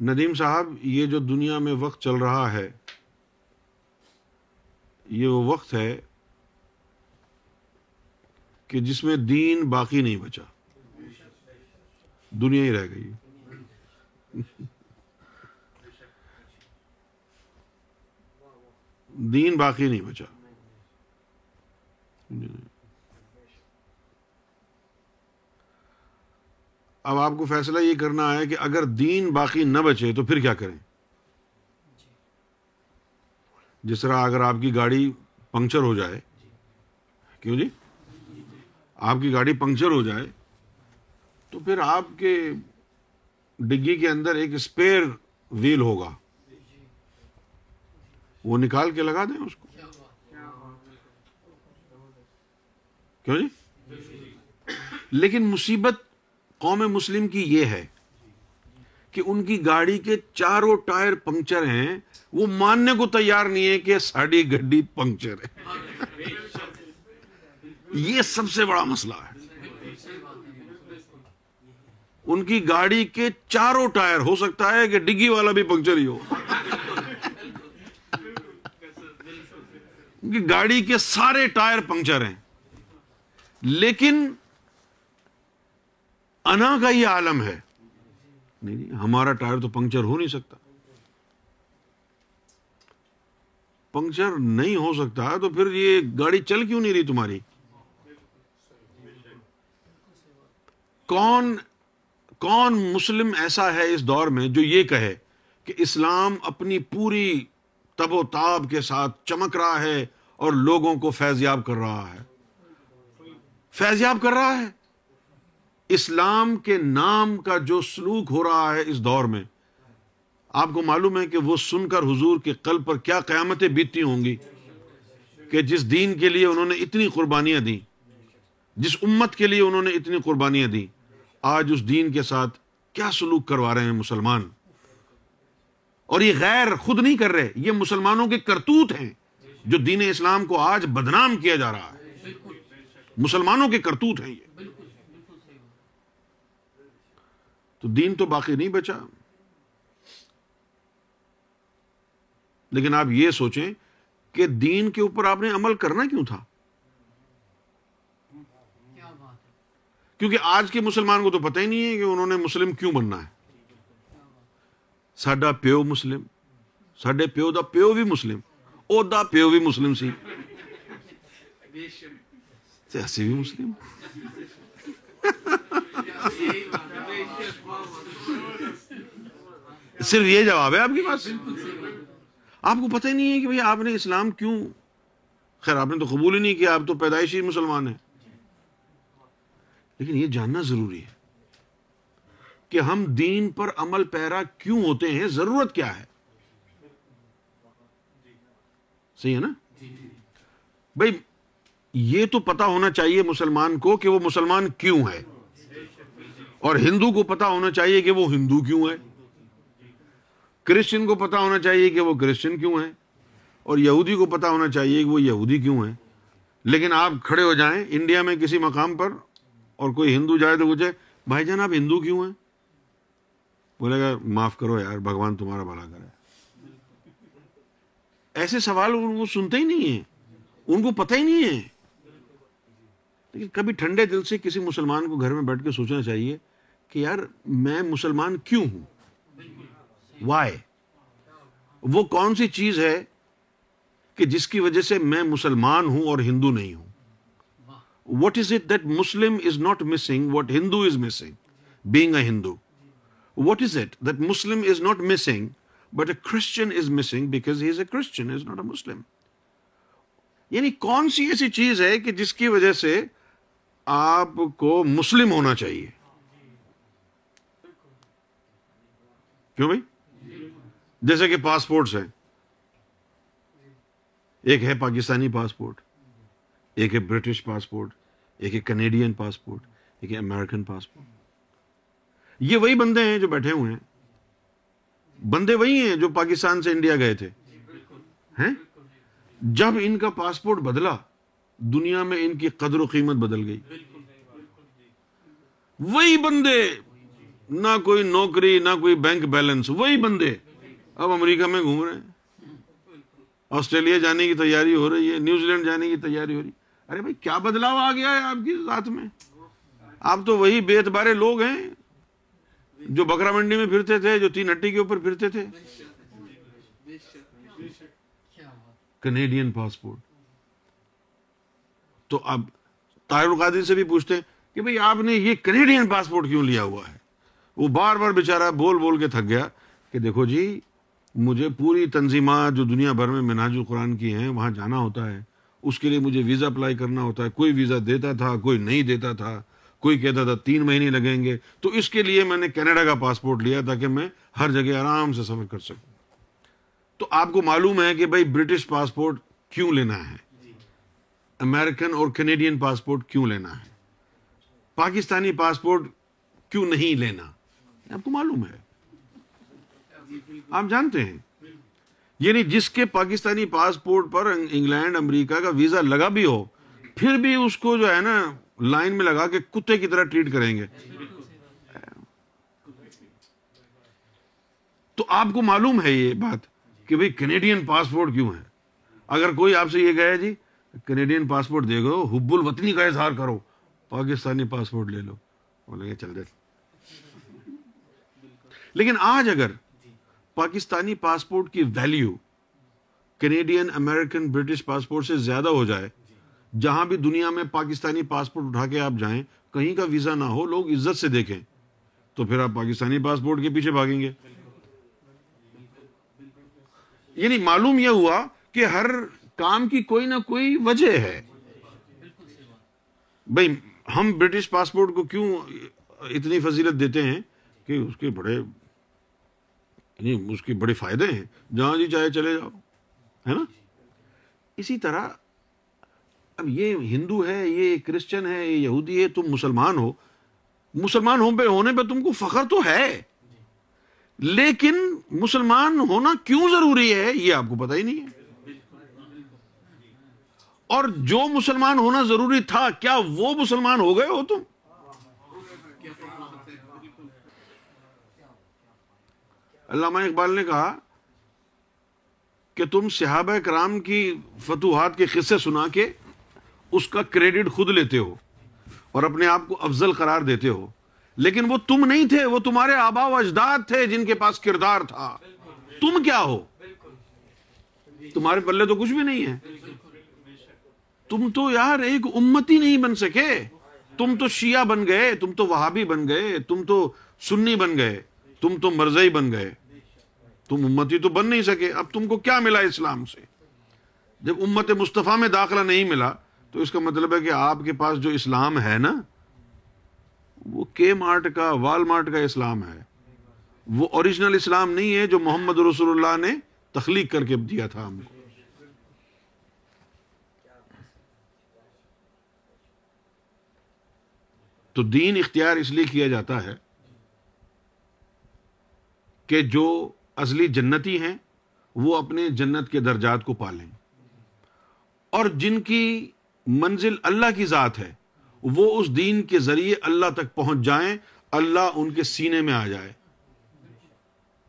ندیم صاحب، یہ جو دنیا میں وقت چل رہا ہے، یہ وہ وقت ہے کہ جس میں دین باقی نہیں بچا۔ دنیا ہی رہ گئی۔ دین باقی نہیں بچا۔ اب آپ کو فیصلہ یہ کرنا ہے کہ اگر دین باقی نہ بچے تو پھر کیا کریں؟ جس طرح اگر آپ کی گاڑی پنکچر ہو جائے، کیوں جی؟ آپ کی گاڑی پنکچر ہو جائے تو پھر آپ کے ڈگی کے اندر ایک اسپیئر ویل ہوگا۔ وہ نکال کے لگا دیں اس کو۔ کیوں جی؟ لیکن مصیبت قوم مسلم کی یہ ہے کہ ان کی گاڑی کے چاروں ٹائر پنکچر ہیں، وہ ماننے کو تیار نہیں ہے کہ ساڑی گڈی پنکچر ہے۔ یہ سب سے بڑا مسئلہ ہے۔ ان کی گاڑی کے چاروں ٹائر، ہو سکتا ہے کہ ڈگی والا بھی پنکچر ہی ہو۔ ان کی گاڑی کے سارے ٹائر پنکچر ہیں۔ لیکن انا کا یہ عالم ہے۔ نہیں نہیں، ہمارا ٹائر تو پنکچر ہو نہیں سکتا۔ پنکچر نہیں ہو سکتا تو پھر یہ گاڑی چل کیوں نہیں رہی تمہاری؟ کون کون مسلم ایسا ہے اس دور میں جو یہ کہے کہ اسلام اپنی پوری تب و تاب کے ساتھ چمک رہا ہے اور لوگوں کو فیضیاب کر رہا ہے۔ فیضیاب کر رہا ہے؟ اسلام کے نام کا جو سلوک ہو رہا ہے اس دور میں، آپ کو معلوم ہے کہ وہ سن کر حضور کے قلب پر کیا قیامتیں بیتتی ہوں گی کہ جس دین کے لیے انہوں نے اتنی قربانیاں دی جس امت کے لیے انہوں نے اتنی قربانیاں دی آج اس دین کے ساتھ کیا سلوک کروا رہے ہیں مسلمان؟ اور یہ غیر خود نہیں کر رہے، یہ مسلمانوں کے کرتوت ہیں جو دین اسلام کو آج بدنام کیا جا رہا ہے۔ مسلمانوں کے کرتوت ہیں یہ۔ تو دین تو باقی نہیں بچا۔ لیکن آپ یہ سوچیں کہ دین کے اوپر آپ نے عمل کرنا کیوں تھا؟ کیونکہ آج کے مسلمان کو تو پتہ ہی نہیں ہے کہ انہوں نے مسلم کیوں بننا ہے۔ ساڈا پیو مسلم ساڈے پیو دا پیو بھی مسلم او دا پیو بھی مسلم سی۔ تے اسی بھی مسلم۔ صرف یہ جواب ہے آپ کے پاس آپ کو پتہ ہی نہیں ہے کہ بھئی آپ نے اسلام کیوں؟ خیر، آپ نے تو قبول ہی نہیں کیا، آپ تو پیدائشی مسلمان ہیں۔ لیکن یہ جاننا ضروری ہے کہ ہم دین پر عمل پیرا کیوں ہوتے ہیں، ضرورت کیا ہے؟ صحیح ہے نا؟ بھائی یہ تو پتا ہونا چاہیے مسلمان کو کہ وہ مسلمان کیوں ہے اور ہندو کو پتا ہونا چاہیے کہ وہ ہندو کیوں ہے کرسچن کو پتا ہونا چاہیے کہ وہ کرسچن کیوں ہے اور یہودی کو پتا ہونا چاہیے کہ وہ یہودی کیوں ہے لیکن آپ کھڑے ہو جائیں انڈیا میں کسی مقام پر اور کوئی ہندو جائے تو پوچھے، بھائی جان، آپ ہندو کیوں ہیں؟ بولے گا، معاف کرو یار، بھگوان تمہارا بھلا کرے۔ ایسے سوال وہ سنتے ہی نہیں ہیں۔ ان کو پتہ ہی نہیں ہے۔ لیکن کبھی ٹھنڈے دل سے کسی مسلمان کو گھر میں بیٹھ کے سوچنا چاہیے کہ یار میں مسلمان کیوں ہوں؟ وائے وہ کون سی چیز ہے کہ جس کی وجہ سے میں مسلمان ہوں اور ہندو نہیں ہوں؟ What is it that Muslim is not missing what Hindu is missing being a Hindu what is it that Muslim is not missing but a Christian is missing because he is a Christian is not a Muslim یعنی کون سی ایسی چیز ہے کہ جس کی وجہ سے آپ کو مسلم ہونا چاہیے۔ کیوں بھائی؟ جیسے کہ پاسپورٹس ہیں۔ ایک ہے پاکستانی پاسپورٹ، ایک ہے برٹش پاسپورٹ، ایک ہے کینیڈین پاسپورٹ، ایک ہے امریکن پاسپورٹ۔ یہ وہی بندے ہیں جو بیٹھے ہوئے ہیں۔ بندے وہی ہیں جو پاکستان سے انڈیا گئے تھے۔ ہیں؟ جب ان کا پاسپورٹ بدلا دنیا میں ان کی قدر و قیمت بدل گئی۔ وہی بندے نہ کوئی نوکری نہ کوئی بینک بیلنس وہی بندے۔ اب امریکہ میں گھوم رہے ہیں۔ آسٹریلیا جانے کی تیاری ہو رہی ہے نیوزی لینڈ جانے کی تیاری ہو رہی ہے۔ ارے بھائی کیا بدلاؤ آ گیا ہے آپ کی ذات میں؟ آپ تو وہی بے اعتبارے لوگ ہیں جو بکرا منڈی میں پھرتے تھے جو تین ہٹی کے اوپر پھرتے تھے۔ کنیڈین پاسپورٹ تو اب طاہر القادری سے بھی پوچھتے ہیں کہ بھئی آپ نے یہ کنیڈین پاسپورٹ کیوں لیا ہوا ہے؟ وہ بار بار بیچارہ بول بول کے تھک گیا کہ دیکھو جی مجھے پوری تنظیمات جو دنیا بھر میں مناج القرآن کی ہیں، وہاں جانا ہوتا ہے۔ اس کے لیے مجھے ویزا اپلائی کرنا ہوتا ہے۔ کوئی ویزا دیتا تھا، کوئی نہیں دیتا تھا۔ کوئی کہتا تھا تین مہینے لگیں گے۔ تو اس کے لیے میں نے کینیڈا کا پاسپورٹ لیا تاکہ میں ہر جگہ آرام سے سفر کر سکوں۔ تو آپ کو معلوم ہے کہ بھائی برٹش پاسپورٹ کیوں لینا ہے؟ امریکن اور کینیڈین پاسپورٹ کیوں لینا ہے؟ پاکستانی پاسپورٹ کیوں نہیں لینا؟ آپ کو معلوم ہے۔ آپ جانتے ہیں۔ یعنی جس کے پاکستانی پاسپورٹ پر انگلینڈ، امریکہ کا ویزا لگا بھی ہو، پھر بھی اس کو جو ہے نا لائن میں لگا کے کتے کی طرح ٹریٹ کریں گے۔ تو آپ کو معلوم ہے یہ بات کہ بھئی کینیڈین پاسپورٹ کیوں ہے؟ اگر کوئی آپ سے یہ کہے جی کینیڈین پاسپورٹ دے گو حب الوطنی کا اظہار کرو۔ پاکستانی پاسپورٹ لے لو۔ بولیں گے چل جائے لیکن آج اگر پاکستانی پاسپورٹ کی value Canadian American British passport سے زیادہ ہو جائے، جہاں بھی دنیا میں پاکستانی پاسپورٹ اٹھا کے آپ جائیں، کہیں کا ویزا نہ ہو، لوگ عزت سے دیکھیں، تو پھر آپ پاکستانی پاسپورٹ کے پیچھے بھاگیں گے۔ یعنی معلوم یہ ہوا کہ ہر کام کی کوئی نہ کوئی وجہ ہے۔ بھائی، ہم برٹش پاسپورٹ کو کیوں اتنی فضیلت دیتے ہیں کہ اس کے بڑے یعنی اس کے بڑے فائدے ہیں؟ جہاں جی چاہے چلے جاؤ، ہے نا؟ اسی طرح، اب یہ ہندو ہے، یہ کرسچن ہے، یہ یہودی ہے، تم مسلمان ہو۔ مسلمان ہونے پہ تم کو فخر تو ہے۔ لیکن مسلمان ہونا کیوں ضروری ہے، یہ آپ کو پتا ہی نہیں ہے۔ اور جو مسلمان ہونا ضروری تھا، کیا وہ مسلمان ہو گئے ہو تم؟ علامہ اقبال نے کہا کہ تم صحابہ کرام کی فتوحات کے قصے سنا کے اس کا کریڈٹ خود لیتے ہو اور اپنے آپ کو افضل قرار دیتے ہو۔ لیکن وہ تم نہیں تھے، وہ تمہارے آبا و اجداد تھے جن کے پاس کردار تھا۔ تم کیا ہو؟ تمہارے پلے تو کچھ بھی نہیں ہے۔ تم تو یار ایک امتی نہیں بن سکے۔ تم تو شیعہ بن گئے، تم تو وہابی بن گئے، تم تو سنی بن گئے، تم تو مرزئی بن گئے۔ تم امتی تو بن نہیں سکے۔ اب تم کو کیا ملا اسلام سے؟ جب امت مصطفیٰ میں داخلہ نہیں ملا، تو اس کا مطلب ہے کہ آپ کے پاس جو اسلام ہے نا، وہ کے مارٹ کا وال مارٹ کا اسلام ہے۔ وہ اوریجنل اسلام نہیں ہے جو محمد رسول اللہ نے تخلیق کر کے دیا تھا ہم کو۔ تو دین اختیار اس لیے کیا جاتا ہے کہ جو اصلی جنتی ہیں وہ اپنے جنت کے درجات کو پالیں اور جن کی منزل اللہ کی ذات ہے، وہ اس دین کے ذریعے اللہ تک پہنچ جائیں، اللہ ان کے سینے میں آ جائے۔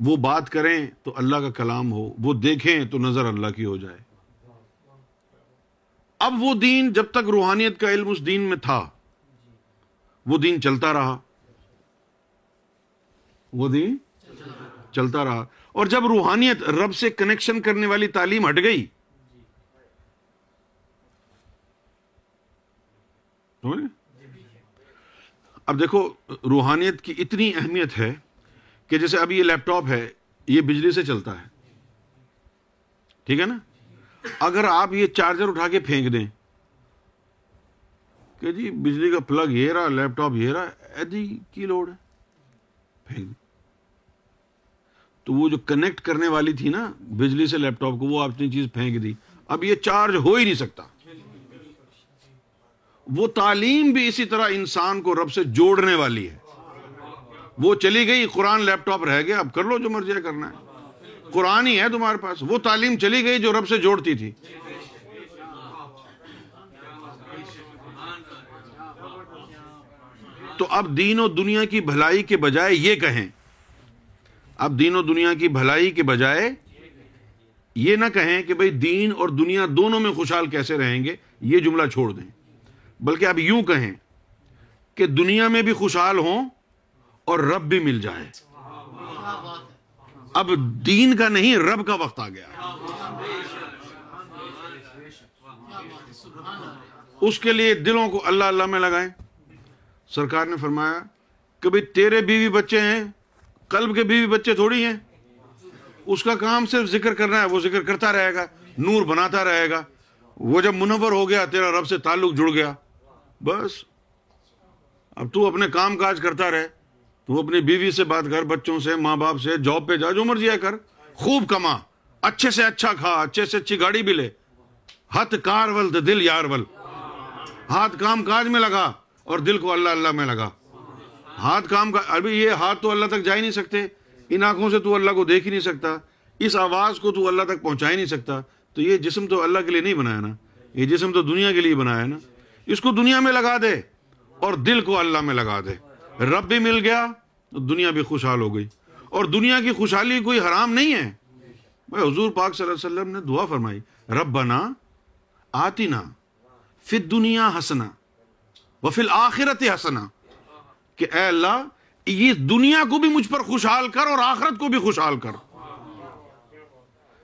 وہ بات کریں تو اللہ کا کلام ہو، وہ دیکھیں تو نظر اللہ کی ہو جائے۔ اب وہ دین جب تک روحانیت کا علم اس دین میں تھا وہ دین چلتا رہا۔ وہ دین چلتا رہا۔ اور جب روحانیت رب سے کنیکشن کرنے والی تعلیم ہٹ گئی۔ اب دیکھو، روحانیت کی اتنی اہمیت ہے کہ جیسے ابھی یہ لیپ ٹاپ ہے، یہ بجلی سے چلتا ہے۔ ٹھیک ہے نا؟ اگر آپ یہ چارجر اٹھا کے پھینک دیں کہ جی بجلی کا پلگ یہ رہا، لیپ ٹاپ یہ رہا، ایدی کی لوڑ ہے؟ پھینک دیں تو وہ جو کنیکٹ کرنے والی تھی نا، بجلی سے لیپ ٹاپ کو، وہ اپنی چیز پھینک دی۔ اب یہ چارج ہو ہی نہیں سکتا۔ وہ تعلیم بھی اسی طرح انسان کو رب سے جوڑنے والی ہے۔ وہ چلی گئی، قرآن لیپ ٹاپ رہ گیا، اب کر لو جو مرضی کرنا ہے۔ قرآن ہی ہے تمہارے پاس۔ وہ تعلیم چلی گئی جو رب سے جوڑتی تھی۔ تو اب دین و دنیا کی بھلائی کے بجائے یہ کہیں۔ اب دین و دنیا کی بھلائی کے بجائے یہ نہ کہیں کہ بھئی دین اور دنیا دونوں میں خوشحال کیسے رہیں گے، یہ جملہ چھوڑ دیں۔ بلکہ اب یوں کہیں کہ دنیا میں بھی خوشحال ہوں اور رب بھی مل جائے۔ اب دین کا نہیں، رب کا وقت آ گیا۔ اس کے لیے دلوں کو اللہ اللہ میں لگائیں۔ سرکار نے فرمایا کہ بھئی تیرے بیوی بچے ہیں، قلب کے بیوی بچے تھوڑی ہیں۔ اس کا کام صرف ذکر کرنا ہے، وہ ذکر کرتا رہے گا، نور بناتا رہے گا۔ وہ جب منور ہو گیا، تیرا رب سے تعلق جڑ گیا۔ بس۔ اب تو اپنے کام کاج کرتا رہے۔ تو اپنی بیوی سے بات کر، بچوں سے، ماں باپ سے، جاب پہ جا، جو مرضی ہے کر۔ خوب کما، اچھے سے اچھا کھا، اچھے سے اچھی گاڑی بھی لے۔ ہاتھ کار ول، دل یار ول۔ ہاتھ کام کاج میں لگا۔ اور دل کو اللہ اللہ میں لگا۔ ہاتھ کام کا ابھی یہ ہاتھ تو اللہ تک جا ہی نہیں سکتے۔ ان آنکھوں سے تو اللہ کو دیکھ ہی نہیں سکتا۔ اس آواز کو تو اللہ تک پہنچا ہی نہیں سکتا۔ تو یہ جسم تو اللہ کے لیے نہیں بنایا نا۔ یہ جسم تو دنیا کے لیے بنایا نا۔ اس کو دنیا میں لگا دے اور دل کو اللہ میں لگا دے۔ رب بھی مل گیا تو دنیا بھی خوشحال ہو گئی۔ اور دنیا کی خوشحالی کوئی حرام نہیں ہے۔ بھائی حضور پاک صلی اللہ علیہ وسلم نے دعا فرمائی رب بنا آتی نا فت دنیا ہسنا وہ فل آخرت ہسنا کہ اے اللہ، یہ دنیا کو بھی مجھ پر خوشحال کر اور آخرت کو بھی خوشحال کر۔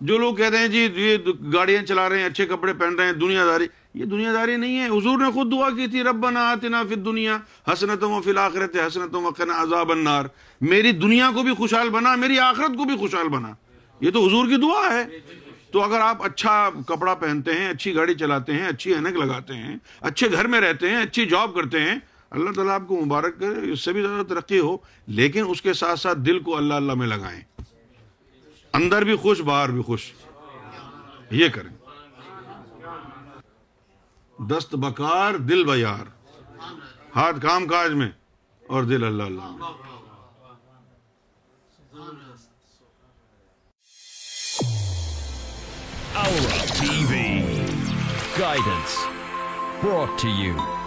جو لوگ کہتے ہیں جی یہ گاڑیاں چلا رہے ہیں، اچھے کپڑے پہن رہے ہیں دنیا داری یہ دنیا داری نہیں ہے۔ حضور نے خود دعا کی تھی، ربنا آتنا فی الدنیا حسنتم فی الاخرت حسنتم وقنا عذاب النار۔ میری دنیا کو بھی خوشحال بنا، میری آخرت کو بھی خوشحال بنا۔ یہ تو حضور کی دعا ہے۔ تو اگر آپ اچھا کپڑا پہنتے ہیں، اچھی گاڑی چلاتے ہیں، اچھی اینک لگاتے ہیں، اچھے گھر میں رہتے ہیں، اچھی جاب کرتے ہیں، اللہ تعالیٰ آپ کو مبارک کرے، اس سے بھی زیادہ ترقی ہو، لیکن اس کے ساتھ ساتھ دل کو اللہ اللہ میں لگائیں۔ اندر بھی خوش، باہر بھی خوش۔ یہ کریں۔ دست بکار، دل بیار۔ ہاتھ کام کاج میں اور دل اللہ اللہ میں۔ TV. Guidance. Brought to you